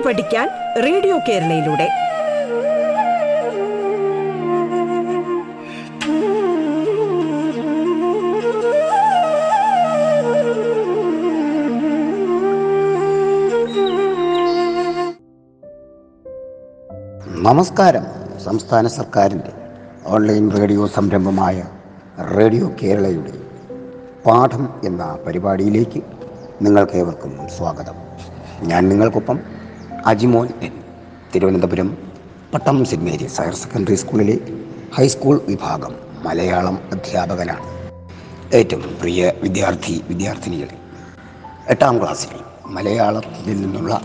കേട്ടു പഠിക്കാൻ റേഡിയോ കേരളയിലൂടെ. നമസ്കാരം സംസ്ഥാന സർക്കാരിന്റെ ഓൺലൈൻ റേഡിയോ സംരംഭമായ റേഡിയോ കേരളയുടെ പാഠം എന്ന പരിപാടിയിലേക്ക് നിങ്ങൾക്കേവർക്കും സ്വാഗതം. ഞാൻ നിങ്ങൾക്കൊപ്പം Ajimon N. Thiruvananthapuram Pattom saint Mary's higher secondary സ്കൂളിലെ ഹൈസ്കൂൾ വിഭാഗം മലയാളം അധ്യാപകനാണ്. ഏറ്റവും പ്രിയ വിദ്യാർത്ഥി വിദ്യാർത്ഥിനികൾ എട്ടാം ക്ലാസ്സിൽ മലയാളത്തിൽ നിന്നുള്ള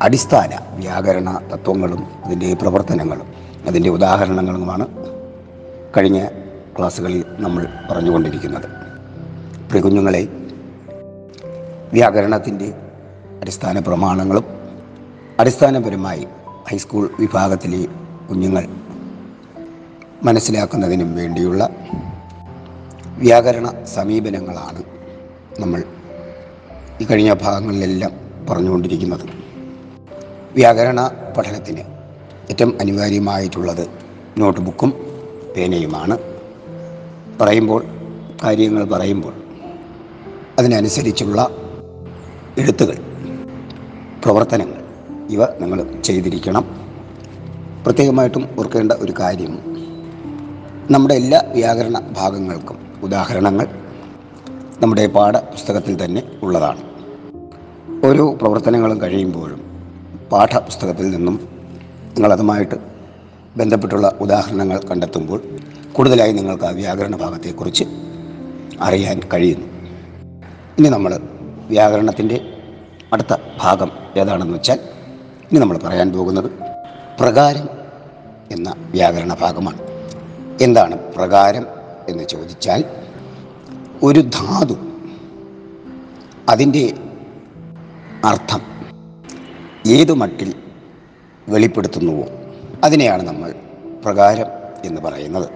അടിസ്ഥാന വ്യാകരണ തത്വങ്ങളും അതിന്റെ പ്രവർത്തനങ്ങളും അതിന്റെ ഉദാഹരണങ്ങളുമാണ് കഴിഞ്ഞ ക്ലാസ്സുകളിൽ നമ്മൾ പറഞ്ഞുകൊണ്ടിരിക്കുന്നത്. പ്രികുഞ്ഞുങ്ങളെ വ്യാകരണത്തിന്റെ അടിസ്ഥാന പ്രമാണങ്ങളും അടിസ്ഥാനപരമായി ഹൈസ്കൂൾ വിഭാഗത്തിലെ കുഞ്ഞുങ്ങൾ മനസ്സിലാക്കുന്നതിനും വേണ്ടിയുള്ള വ്യാകരണ സമീപനങ്ങളാണ് നമ്മൾ ഈ കഴിഞ്ഞ ഭാഗങ്ങളിലെല്ലാം പറഞ്ഞുകൊണ്ടിരിക്കുന്നത്. വ്യാകരണ പഠനത്തിന് ഏറ്റവും അനിവാര്യമായിട്ടുള്ളത് നോട്ട് ബുക്കും പേനയുമാണ്. പറയുമ്പോൾ കാര്യങ്ങൾ പറയുമ്പോൾ അതിനനുസരിച്ചുള്ള എഴുത്തുകൾ പ്രവർത്തനങ്ങൾ ഇവ നിങ്ങൾ ചെയ്തിരിക്കണം. പ്രത്യേകമായിട്ടും ഓർക്കേണ്ട ഒരു കാര്യം. നമ്മുടെ എല്ലാ വ്യാകരണ ഭാഗങ്ങൾക്കും ഉദാഹരണങ്ങൾ നമ്മുടെ പാഠപുസ്തകത്തിൽ തന്നെ ഉള്ളതാണ്. ഓരോ പ്രവർത്തനങ്ങളും കഴിയുമ്പോഴും പാഠപുസ്തകത്തിൽ നിന്നും നിങ്ങളതുമായിട്ട് ബന്ധപ്പെട്ടുള്ള ഉദാഹരണങ്ങൾ കണ്ടെത്തുമ്പോൾ കൂടുതലായി നിങ്ങൾക്ക് ആ വ്യാകരണ ഭാഗത്തെക്കുറിച്ച് അറിയാൻ കഴിയുന്നു. ഇനി നമ്മൾ വ്യാകരണത്തിന്റെ അടുത്ത ഭാഗം ഏതാണെന്ന് വെച്ചാൽ ഇനി നമ്മൾ പറയാൻ പോകുന്നത് പ്രകാരം എന്ന വ്യാകരണ ഭാഗമാണ്. എന്താണ് പ്രകാരം എന്ന് ചോദിച്ചാൽ ഒരു ധാതു അതിന്റെ അർത്ഥം ഏതു മട്ടിൽ വെളിപ്പെടുത്തുന്നുവോ അതിനെയാണ് നമ്മൾ പ്രകാരം എന്ന് പറയുന്നത്.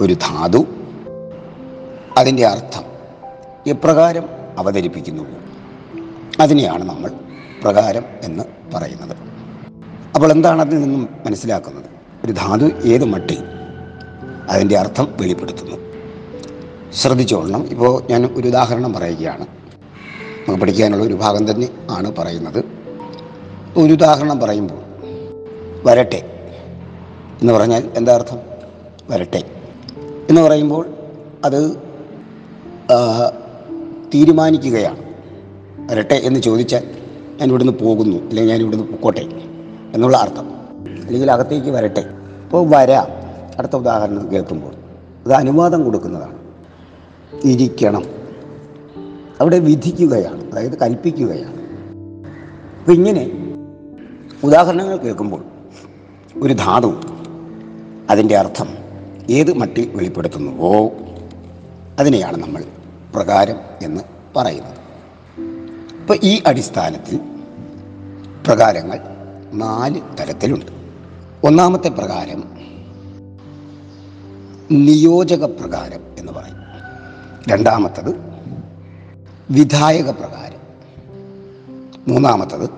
ഒരു ധാതു അതിന്റെ അർത്ഥം എപ്രകാരം അവതരിപ്പിക്കുന്നുവോ അതിനെയാണ് നമ്മൾ പ്രകാരം എന്ന് പറയുന്നത്. അപ്പോൾ എന്താണ് അതിൽ നിന്നും മനസ്സിലാക്കുന്നത്? ഒരു ധാതു ഏത് മട്ടിൽ? അതിന്റെ അർത്ഥം വെളിപ്പെടുത്തുന്നു. ശ്രദ്ധിച്ചോളണം. ഇപ്പോൾ ഞാൻ ഒരു ഉദാഹരണം പറയുകയാണ്. നമുക്ക് പഠിക്കാനുള്ള ഒരു ഭാഗം തന്നെ ആണ് പറയുന്നത്. ഒരു ഉദാഹരണം പറയുമ്പോൾ വരട്ടെ എന്ന് പറഞ്ഞാൽ എന്താ അർത്ഥം? വരട്ടെ എന്ന് പറയുമ്പോൾ അത് തീരുമാനിക്കുകയാണ്. വരട്ടെ എന്ന് ചോദിച്ചാൽ ഞാൻ ഇവിടുന്ന് പോകുന്നു അല്ലെങ്കിൽ ഞാൻ ഇവിടുന്ന് പൊക്കോട്ടെ എന്നുള്ള അർത്ഥം. അല്ലെങ്കിൽ അകത്തേക്ക് വരട്ടെ. അപ്പോൾ വരാം. അടുത്ത ഉദാഹരണം കേൾക്കുമ്പോൾ. അത് അനുവാദം കൊടുക്കുന്നതാണ്. ഇരിക്കണം. അവിടെ വിധിക്കുകയാണ്. അതായത് കൽപ്പിക്കുകയാണ്. അപ്പം ഇങ്ങനെ ഉദാഹരണങ്ങൾ കേൾക്കുമ്പോൾ ഒരു ധാതു അതിന്റെ അർത്ഥം ഏത് മട്ടിൽ വെളിപ്പെടുത്തുന്നുവോ അതിനെയാണ് നമ്മൾ പ്രകാരം എന്ന് പറയുന്നത്. അപ്പോൾ ഈ അടിസ്ഥാനത്തിൽ പ്രകാരങ്ങൾ നാല് തരത്തിലുണ്ട്. ഒന്നാമത്തെ പ്രകാരം നിയോജക പ്രകാരം എന്ന് പറയും. രണ്ടാമത്തത് വിധായക പ്രകാരം. മൂന്നാമത്തത്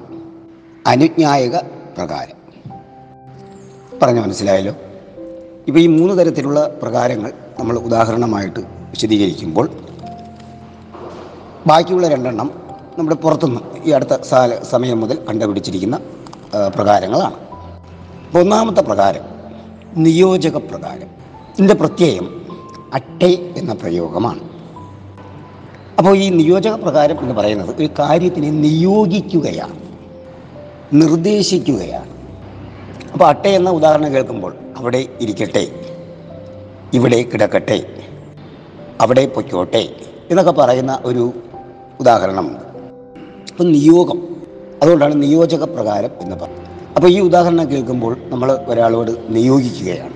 അനുജ്ഞായക പ്രകാരം. പറഞ്ഞു മനസ്സിലായല്ലോ? ഇപ്പോൾ ഈ മൂന്ന് തരത്തിലുള്ള പ്രകാരങ്ങൾ നമ്മൾ ഉദാഹരണമായിട്ട് വിശദീകരിക്കുമ്പോൾ ബാക്കിയുള്ള രണ്ടെണ്ണം നമ്മുടെ പുറത്തുനിന്ന് ഈ അടുത്ത സമയം മുതൽ കണ്ടുപിടിച്ചിരിക്കുന്ന പ്രകാരങ്ങളാണ്. ഒന്നാമത്തെ പ്രകാരം നിയോജക പ്രകാരം. ഇതിന്റെ പ്രത്യയം അട്ടേ എന്ന പ്രയോഗമാണ്. അപ്പോൾ ഈ നിയോജക പ്രകാരം എന്ന് പറയുന്നത് ഒരു കാര്യത്തിനെ നിയോഗിക്കുകയാണ് നിർദ്ദേശിക്കുകയാണ്. അപ്പോൾ അട്ട എന്ന ഉദാഹരണം കേൾക്കുമ്പോൾ അവിടെ ഇരിക്കട്ടെ ഇവിടെ കിടക്കട്ടെ അവിടെ പൊയ്ക്കോട്ടെ എന്നൊക്കെ പറയുന്ന ഒരു ഉദാഹരണമുണ്ട് അപ്പം നിയോഗം. അതുകൊണ്ടാണ് നിയോജക പ്രകാരം എന്ന് പറഞ്ഞത്. അപ്പോൾ ഈ ഉദാഹരണം കേൾക്കുമ്പോൾ നമ്മൾ ഒരാളോട് നിയോഗിക്കുകയാണ്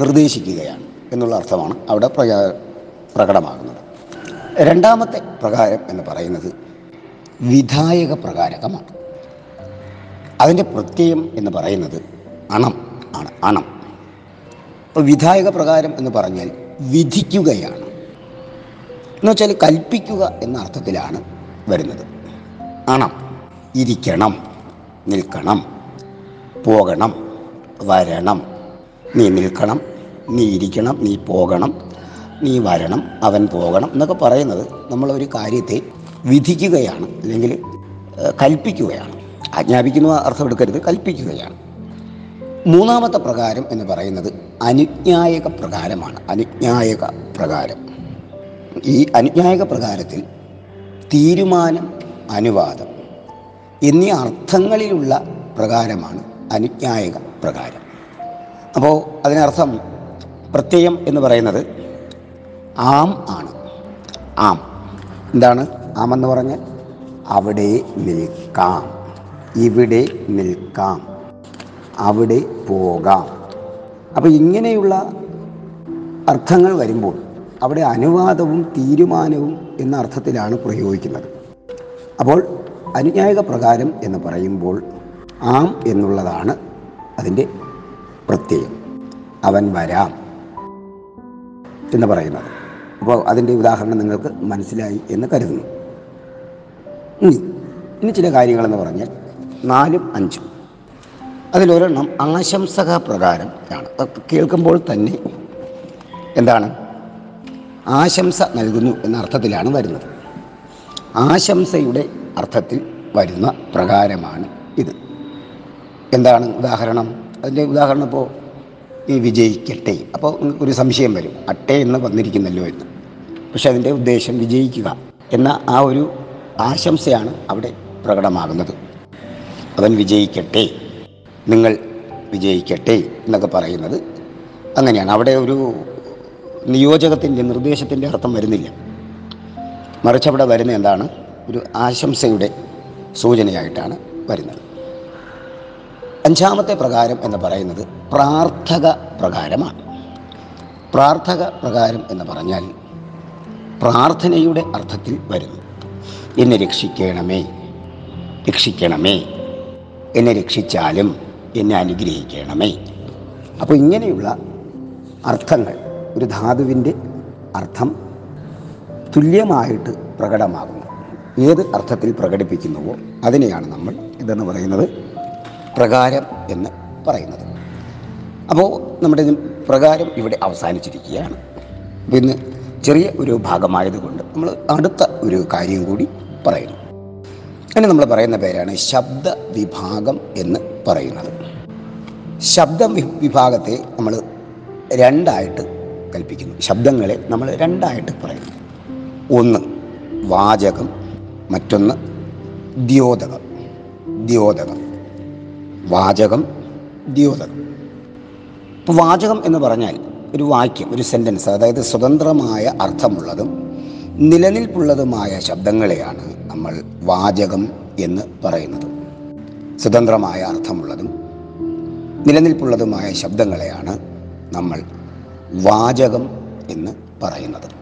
നിർദ്ദേശിക്കുകയാണ് എന്നുള്ള അർത്ഥമാണ് അവിടെ പ്രകാ പ്രകടമാകുന്നത്. രണ്ടാമത്തെ പ്രകാരം എന്ന് പറയുന്നത് വിധായക പ്രകാരകമാണ്. അതിന്റെ പ്രത്യയം എന്ന് പറയുന്നത് അണം ആണ് അണം. അപ്പോൾ വിധായക പ്രകാരം എന്ന് പറഞ്ഞാൽ വിധിക്കുകയാണ്. എന്നുവെച്ചാൽ കൽപ്പിക്കുക എന്ന അർത്ഥത്തിലാണ് വരുന്നത്. അണം ഇരിക്കണം നിൽക്കണം പോകണം വരണം. നീ നിൽക്കണം നീ ഇരിക്കണം നീ പോകണം നീ വരണം അവൻ പോകണം എന്നൊക്കെ പറയുന്നത് നമ്മളൊരു കാര്യത്തെ വിധിക്കുകയാണ് അല്ലെങ്കിൽ കൽപ്പിക്കുകയാണ്. ആജ്ഞാപിക്കുന്ന അർത്ഥം എടുക്കരുത് കൽപ്പിക്കുകയാണ്. മൂന്നാമത്തെ പ്രകാരം എന്ന് പറയുന്നത് അനുജ്ഞായക പ്രകാരമാണ്. അനുജ്ഞായക പ്രകാരം. ഈ അനുജ്ഞായക പ്രകാരത്തിൽ തീരുമാനം അനുവാദം. എന്നീ അർത്ഥങ്ങളിലുള്ള പ്രകാരമാണ് അനുജ്ഞായക പ്രകാരം. അപ്പോൾ അതിനർത്ഥം പ്രത്യയം എന്ന് പറയുന്നത് ആം ആണ്. ആം. എന്താണ്? ആം എന്ന് പറഞ്ഞാൽ അവിടെ നിൽക്കാം. ഇവിടെ നിൽക്കാം. അവിടെ പോകാം. അപ്പോൾ ഇങ്ങനെയുള്ള അർത്ഥങ്ങൾ വരുമ്പോൾ അവിടെ അനുവാദവും തീരുമാനവും എന്ന അർത്ഥത്തിലാണ് പ്രയോഗിക്കുന്നത്. അപ്പോൾ അനുജായക പ്രകാരം എന്ന് പറയുമ്പോൾ ആം എന്നുള്ളതാണ് അതിന്റെ പ്രത്യയം. അവൻ വരാം എന്ന് പറയുന്നത്. അപ്പോൾ അതിന്റെ ഉദാഹരണം നിങ്ങൾക്ക് മനസ്സിലായി എന്ന് കരുതുന്നു. ഇനി ചില കാര്യങ്ങളെന്ന് പറഞ്ഞാൽ നാലും അഞ്ചും. അതിലൊരെണ്ണം ആശംസക പ്രകാരം ആണ്. കേൾക്കുമ്പോൾ തന്നെ എന്താണ്? ആശംസ നൽകുന്നു എന്ന അർത്ഥത്തിലാണ് വരുന്നത്. ആശംസയുടെ അർത്ഥത്തിൽ വരുന്ന പ്രകാരമാണ് ഇത്. എന്താണ് ഉദാഹരണം? അതിന്റെ ഉദാഹരണം ഇപ്പോൾ ഈ വിജയിക്കട്ടെ. അപ്പോൾ ഒരു സംശയം വരും. അട്ടെ എന്ന് വന്നിരിക്കുന്നല്ലോ എന്ന്. പക്ഷെ അതിന്റെ ഉദ്ദേശം വിജയിക്കുക എന്ന ആ ഒരു ആശംസയാണ് അവിടെ പ്രകടമാകുന്നത്. അവൻ വിജയിക്കട്ടെ. നിങ്ങൾ വിജയിക്കട്ടെ എന്നൊക്കെ പറയുന്നത് അങ്ങനെയാണ്. അവിടെ ഒരു നിയോജകത്തിന്റെ നിർദ്ദേശത്തിന്റെ അർത്ഥം വരുന്നില്ല. മറിച്ച് അവിടെ വരുന്ന എന്താണ്? ഒരു ആശംസയുടെ സൂചനയായിട്ടാണ് വരുന്നത്. അഞ്ചാമത്തെ പ്രകാരം എന്ന് പറയുന്നത് പ്രാർത്ഥക പ്രകാരമാണ്. പ്രാർത്ഥക പ്രകാരം എന്ന് പറഞ്ഞാൽ പ്രാർത്ഥനയുടെ അർത്ഥത്തിൽ വരുന്നു. എന്നെ രക്ഷിക്കണമേ രക്ഷിക്കണമേ എന്നെ രക്ഷിച്ചാലും എന്നെ അനുഗ്രഹിക്കണമേ. അപ്പോൾ ഇങ്ങനെയുള്ള അർത്ഥങ്ങൾ ഒരു ധാതുവിന്റെ അർത്ഥം തുല്യമായിട്ട് പ്രകടമാകുന്നു. ഏത് അർത്ഥത്തിൽ പ്രകടിപ്പിക്കുന്നുവോ അതിനെയാണ് നമ്മൾ ഇതെന്ന് പറയുന്നത് പ്രകാരം എന്ന് പറയുന്നത്. അപ്പോൾ നമ്മുടെ പ്രകാരം ഇവിടെ അവസാനിച്ചിരിക്കുകയാണ്. പിന്നെ ചെറിയ ഒരു ഭാഗമായതുകൊണ്ട് നമ്മൾ അടുത്ത ഒരു കാര്യം കൂടി പറയുന്നു. അങ്ങനെ നമ്മൾ പറയുന്ന പേരാണ് ശബ്ദ വിഭാഗം എന്ന് പറയുന്നത്. ശബ്ദ വിഭാഗത്തെ നമ്മൾ രണ്ടായിട്ട് കൽപ്പിക്കുന്നു. ശബ്ദങ്ങളെ നമ്മൾ രണ്ടായിട്ട് പറയുന്നു. ഒന്ന് വാചകം. മറ്റൊന്ന് ദ്യോതകം. ദ്യോതകം. വാചകം ദ്യോതകം. ഇപ്പോൾ വാചകം എന്ന് പറഞ്ഞാൽ ഒരു വാക്യം ഒരു സെന്റൻസ് അതായത് സ്വതന്ത്രമായ അർത്ഥമുള്ളതും നിലനിൽപ്പുള്ളതുമായ ശബ്ദങ്ങളെയാണ് നമ്മൾ വാചകം എന്ന് പറയുന്നത്. സ്വതന്ത്രമായ അർത്ഥമുള്ളതും നിലനിൽപ്പുള്ളതുമായ ശബ്ദങ്ങളെയാണ് നമ്മൾ വാചകം എന്ന് പറയുന്നത്.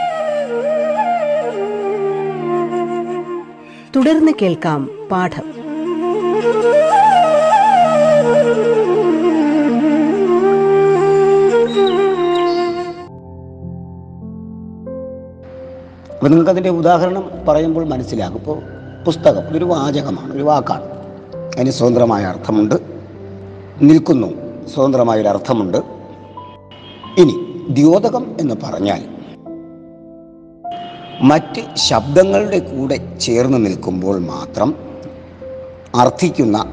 തുടർന്ന് കേൾക്കാം പാഠം. അപ്പോൾ നിങ്ങൾക്ക് അതിന്റെ ഉദാഹരണം പറയുമ്പോൾ മനസ്സിലാകും. ഇപ്പോൾ പുസ്തകം ഇതൊരു വാചകമാണ് ഒരു വാക്കാണ്. അതിന് സ്വതന്ത്രമായ അർത്ഥമുണ്ട്. നിൽക്കുന്നു സ്വതന്ത്രമായൊരു അർത്ഥമുണ്ട് ഇനി ദ്യോതകം എന്ന് പറഞ്ഞാൽ മറ്റ് ശബ്ദങ്ങളുടെ കൂടെ ചേർന്ന് നിൽക്കുമ്പോൾ മാത്രം അർത്ഥിക്കുന്ന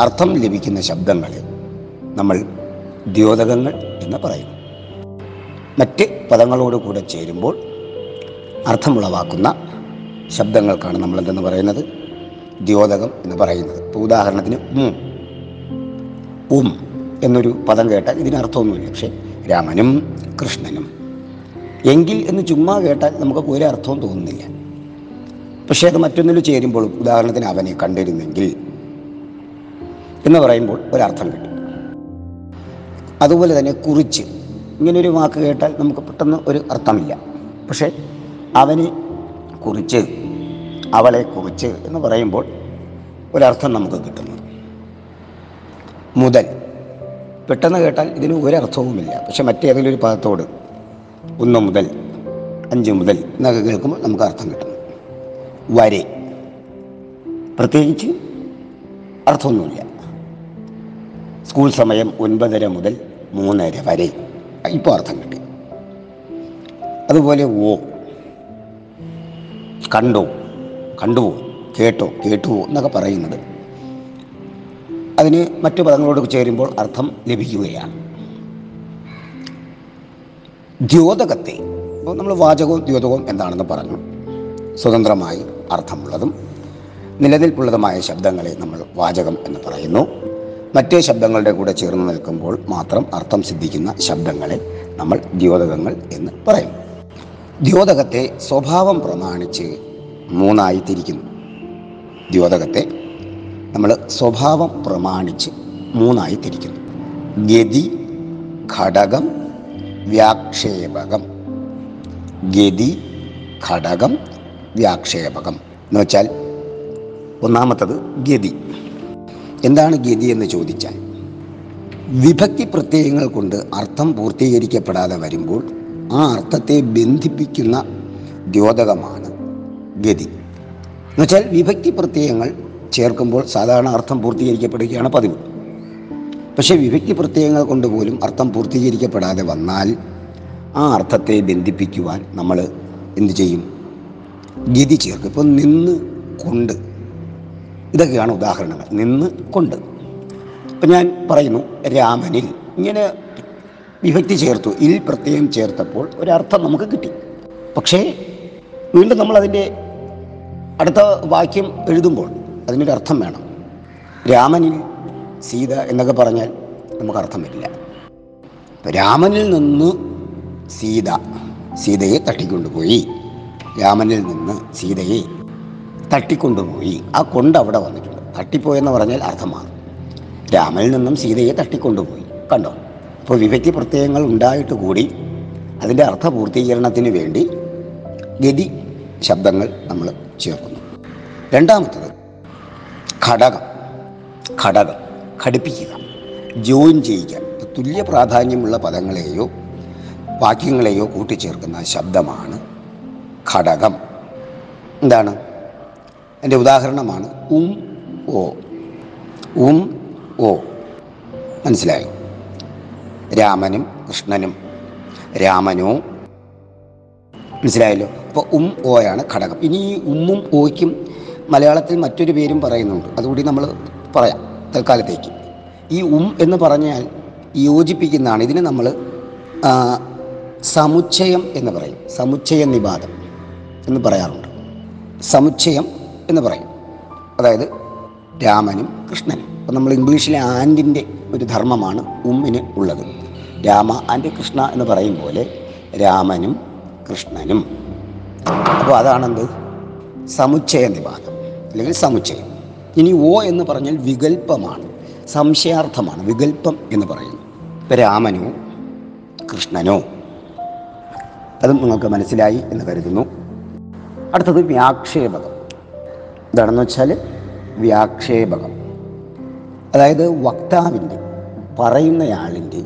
അർത്ഥം ലഭിക്കുന്ന ശബ്ദങ്ങളെ നമ്മൾ ദ്യോതകങ്ങൾ എന്ന് പറയും. മറ്റ് പദങ്ങളോട് കൂടെ ചേരുമ്പോൾ അർത്ഥമുളവാക്കുന്ന ശബ്ദങ്ങൾക്കാണ് നമ്മൾ എന്തെന്ന് പറയുന്നത്? ദ്യോതകം എന്ന് പറയുന്നത്. ഇപ്പോൾ ഉദാഹരണത്തിന് ഉം ഉം എന്നൊരു പദം കേട്ടാൽ ഇതിന് അർത്ഥമൊന്നുമില്ല. പക്ഷേ രാമനും കൃഷ്ണനും എങ്കിൽ എന്ന് ചുമ്മാ കേട്ടാൽ നമുക്ക് ഒരു അർത്ഥവും തോന്നുന്നില്ല. പക്ഷേ അത് മറ്റൊന്നിൽ ചേരുമ്പോഴും ഉദാഹരണത്തിന് അവനെ കണ്ടിരുന്നെങ്കിൽ എന്ന് പറയുമ്പോൾ ഒരർത്ഥം കിട്ടും. അതുപോലെ തന്നെ കുറിച്ച്. ഇങ്ങനൊരു വാക്ക് കേട്ടാൽ നമുക്ക് പെട്ടെന്ന് ഒരു അർത്ഥമില്ല. പക്ഷേ അവനെ കുറിച്ച് അവളെ കുറിച്ച് എന്ന് പറയുമ്പോൾ ഒരർത്ഥം നമുക്ക് കിട്ടുന്നു. മുതൽ. പെട്ടെന്ന് കേട്ടാൽ ഇതിന് ഒരർത്ഥവുമില്ല. പക്ഷെ മറ്റേതെങ്കിലും ഒരു പദത്തോട് ഒന്ന് മുതൽ അഞ്ച് മുതൽ എന്നൊക്കെ കേൾക്കുമ്പോൾ നമുക്ക് അർത്ഥം കിട്ടും. വരെ. പ്രത്യേകിച്ച് അർത്ഥമൊന്നുമില്ല. സ്കൂൾ സമയം ഒൻപതര മുതൽ മൂന്നര വരെ. ഇപ്പോൾ അർത്ഥം കിട്ടി. അതുപോലെ ഓ കണ്ടോ. കണ്ടുവോ. കേട്ടോ. കേട്ടുവോ എന്നൊക്കെ പറയുന്നത്. അതിന് മറ്റു പദങ്ങളോട് ചേരുമ്പോൾ അർത്ഥം ലഭിക്കുകയാണ്. ദ്യോതകത്തെ. അപ്പോൾ നമ്മൾ വാചകവും ദ്യോതകവും എന്താണെന്ന് പറഞ്ഞു. സ്വതന്ത്രമായി അർത്ഥമുള്ളതും നിലനിൽപ്പുള്ളതുമായ ശബ്ദങ്ങളെ നമ്മൾ വാചകം എന്ന് പറയുന്നു. മറ്റ് ശബ്ദങ്ങളുടെ കൂടെ ചേർന്ന് നിൽക്കുമ്പോൾ മാത്രം അർത്ഥം സിദ്ധിക്കുന്ന ശബ്ദങ്ങളെ നമ്മൾ ദ്യോതകങ്ങൾ എന്ന് പറയും. ദ്യോതകത്തെ സ്വഭാവം പ്രമാണിച്ച് മൂന്നായി തിരിക്കുന്നു ദ്യോതകത്തെ നമ്മൾ സ്വഭാവം പ്രമാണിച്ച് മൂന്നായി തിരിക്കുന്നു ഗതി ഘടകം വ്യാക്ഷേപകം. ഗതി ഘടകം വ്യാക്ഷേപകം. എന്ന് വെച്ചാൽ ഒന്നാമത്തത് ഗതി. എന്താണ് ഗതി എന്ന് ചോദിച്ചാൽ വിഭക്തി പ്രത്യയങ്ങൾ കൊണ്ട് അർത്ഥം പൂർത്തീകരിക്കപ്പെടാതെ വരുമ്പോൾ ആ അർത്ഥത്തെ ബന്ധിപ്പിക്കുന്ന ദ്യോതകമാണ് ഗതി. എന്നുവെച്ചാൽ വിഭക്തി പ്രത്യയങ്ങൾ ചേർക്കുമ്പോൾ സാധാരണ അർത്ഥം പൂർത്തീകരിക്കപ്പെടുകയാണ് പതിവ്. പക്ഷേ വിഭക്തി പ്രത്യയങ്ങൾ കൊണ്ട് പോലും അർത്ഥം പൂർത്തീകരിക്കപ്പെടാതെ വന്നാൽ ആ അർത്ഥത്തെ ബന്ധിപ്പിക്കുവാൻ നമ്മൾ എന്തു ചെയ്യും? ഗതി ചേർക്കും. ഇപ്പം നിന്ന് കൊണ്ട്. ഇതൊക്കെയാണ് ഉദാഹരണങ്ങൾ. നിന്ന് കൊണ്ട്. ഇപ്പം ഞാൻ പറയുന്നു രാമനിൽ ഇങ്ങനെ വിഭക്തി ചേർത്തു ഇൽ പ്രത്യയം ചേർത്തപ്പോൾ ഒരർത്ഥം നമുക്ക് കിട്ടി. പക്ഷേ വീണ്ടും നമ്മളതിന്റെ അടുത്ത വാക്യം എഴുതുമ്പോൾ അതിനൊരു അർത്ഥം വേണം. രാമനിൽ സീത എന്നൊക്കെ പറഞ്ഞാൽ നമുക്ക് അർത്ഥം വരില്ല രാമനിൽ നിന്ന് സീത സീതയെ തട്ടിക്കൊണ്ടുപോയി. രാമനിൽ നിന്ന് സീതയെ തട്ടിക്കൊണ്ടുപോയി. ആ കൊണ്ട് അവിടെ വന്നിട്ടുണ്ട്. തട്ടിപ്പോയെന്ന് പറഞ്ഞാൽ അർത്ഥം മാറും രാമനിൽ നിന്നും സീതയെ തട്ടിക്കൊണ്ടുപോയി. കണ്ടോ? അപ്പോൾ വിഭക്തി പ്രത്യയങ്ങൾ ഉണ്ടായിട്ട് കൂടി അതിന്റെ അർത്ഥ പൂർത്തീകരണത്തിന് വേണ്ടി ഗതി ശബ്ദങ്ങൾ നമ്മൾ ചേർക്കുന്നു. രണ്ടാമത്തത് ഘടകം. ഘടകം. ഘടിപ്പിക്കുക ജോയിൻ ചെയ്യിക്കാൻ. തുല്യ പ്രാധാന്യമുള്ള പദങ്ങളെയോ വാക്യങ്ങളെയോ കൂട്ടിച്ചേർക്കുന്ന ശബ്ദമാണ് ഘടകം. എന്താണ്? എന്റെ ഉദാഹരണമാണ് ഉം ഓ. ഉം ഓ. മനസ്സിലായോ? രാമനും കൃഷ്ണനും. രാമനോ. മനസ്സിലായല്ലോ? അപ്പോൾ ഉം ഓയാണ് ഘടകം. ഇനി ഈ ഉമ്മും ഓയ്ക്കും മലയാളത്തിൽ മറ്റൊരു പേരും പറയുന്നുണ്ട്. അതുകൂടി നമ്മൾ പറയാം. തൽക്കാലത്തേക്ക്. ഈ ഉം എന്ന് പറഞ്ഞാൽ യോജിപ്പിക്കുന്നതാണ്. ഇതിനെ നമ്മൾ സമുച്ചയം എന്ന് പറയും. സമുച്ചയ നിപാതം എന്ന് പറയാറുണ്ട്. സമുച്ചയം എന്ന് പറയും. അതായത് രാമനും കൃഷ്ണനും. അപ്പം നമ്മൾ ഇംഗ്ലീഷിലെ ആൻഡിന്റെ ഒരു ധർമ്മമാണ് ഉമ്മിന് ഉള്ളത്. രാമ ആൻഡ് കൃഷ്ണ എന്ന് പറയും പോലെ രാമനും കൃഷ്ണനും. അപ്പോൾ അതാണെന്ത്? സമുച്ചയ നിപാതം. അല്ലെങ്കിൽ സമുച്ചയം. ഇനി ഓ എന്ന് പറഞ്ഞാൽ വികല്പമാണ് സംശയാർത്ഥമാണ്. വികല്പം എന്ന് പറയുന്നു. രാമനോ കൃഷ്ണനോ? അതും നിങ്ങൾക്ക് മനസ്സിലായി എന്ന് കരുതുന്നു. അടുത്തത് വ്യാക്ഷേപകം. എന്താണെന്ന് വെച്ചാൽ വ്യാക്ഷേപകം. അതായത് വക്താവിന്റെ പറയുന്നയാളിന്റെ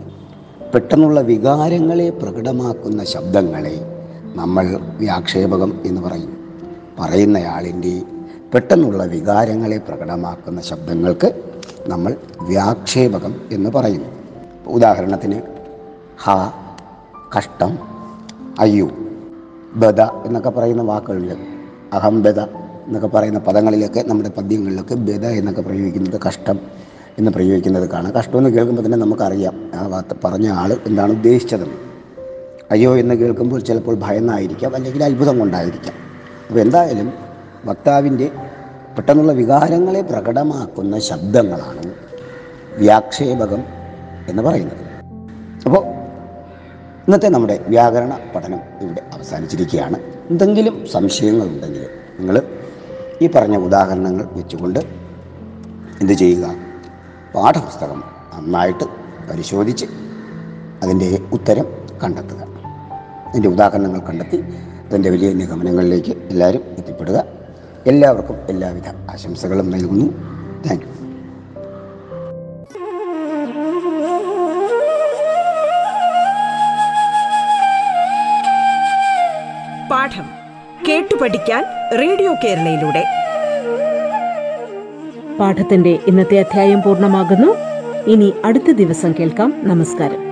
പെട്ടെന്നുള്ള വികാരങ്ങളെ പ്രകടമാക്കുന്ന ശബ്ദങ്ങളെ നമ്മൾ വ്യാക്ഷേപകം എന്ന് പറയും. പറയുന്നയാളിന്റെ പെട്ടെന്നുള്ള വികാരങ്ങളെ പ്രകടമാക്കുന്ന ശബ്ദങ്ങൾക്ക് നമ്മൾ വ്യാക്ഷേപകം എന്ന് പറയുന്നു. ഉദാഹരണത്തിന് ഹ കഷ്ടം അയ്യോ ബദ എന്നൊക്കെ പറയുന്ന വാക്കുകളിൽ അഹം ബദ എന്നൊക്കെ പറയുന്ന പദങ്ങളിലൊക്കെ നമ്മുടെ പദ്യങ്ങളിലൊക്കെ ബദ എന്നൊക്കെ പ്രയോഗിക്കുന്നത് കഷ്ടം എന്ന് പ്രയോഗിക്കുന്നത് കാണാം. കഷ്ടം എന്ന് കേൾക്കുമ്പോൾ തന്നെ നമുക്കറിയാം ആ വാർത്ത പറഞ്ഞ ആൾ എന്താണ് ഉദ്ദേശിച്ചതെന്ന്. അയ്യോ എന്ന് കേൾക്കുമ്പോൾ ചിലപ്പോൾ ഭയന്നായിരിക്കാം അല്ലെങ്കിൽ അത്ഭുതം കൊണ്ടായിരിക്കാം. അപ്പോൾ എന്തായാലും വക്താവിന്റെ പെട്ടെന്നുള്ള വികാരങ്ങളെ പ്രകടമാക്കുന്ന ശബ്ദങ്ങളാണ് വ്യാക്ഷേപകം എന്ന് പറയുന്നത്. അപ്പോൾ ഇന്നത്തെ നമ്മുടെ വ്യാകരണ പഠനം ഇവിടെ അവസാനിച്ചിരിക്കുകയാണ്. എന്തെങ്കിലും സംശയങ്ങളുണ്ടെങ്കിൽ നിങ്ങൾ ഈ പറഞ്ഞ ഉദാഹരണങ്ങൾ വെച്ചുകൊണ്ട് എന്ത് ചെയ്യുക? പാഠപുസ്തകം നന്നായിട്ട് പരിശോധിച്ച് അതിന്റെ ഉത്തരം കണ്ടെത്തുക. അതിന്റെ ഉദാഹരണങ്ങൾ കണ്ടെത്തി അതിന്റെ വലിയ നിഗമനങ്ങളിലേക്ക് എല്ലാവരും എത്തിപ്പെടുക. എല്ലാവർക്കും എല്ലാവിധ ആശംസകളും നൽകുന്നു. താങ്ക് യു പാഠം കേട്ടു പഠിക്കാൻ റേഡിയോ കേരളയിലൂടെ. പാഠത്തിന്റെ ഇന്നത്തെ അധ്യായം പൂർണമാകുന്നു. ഇനി അടുത്ത ദിവസം കേൾക്കാം. നമസ്കാരം.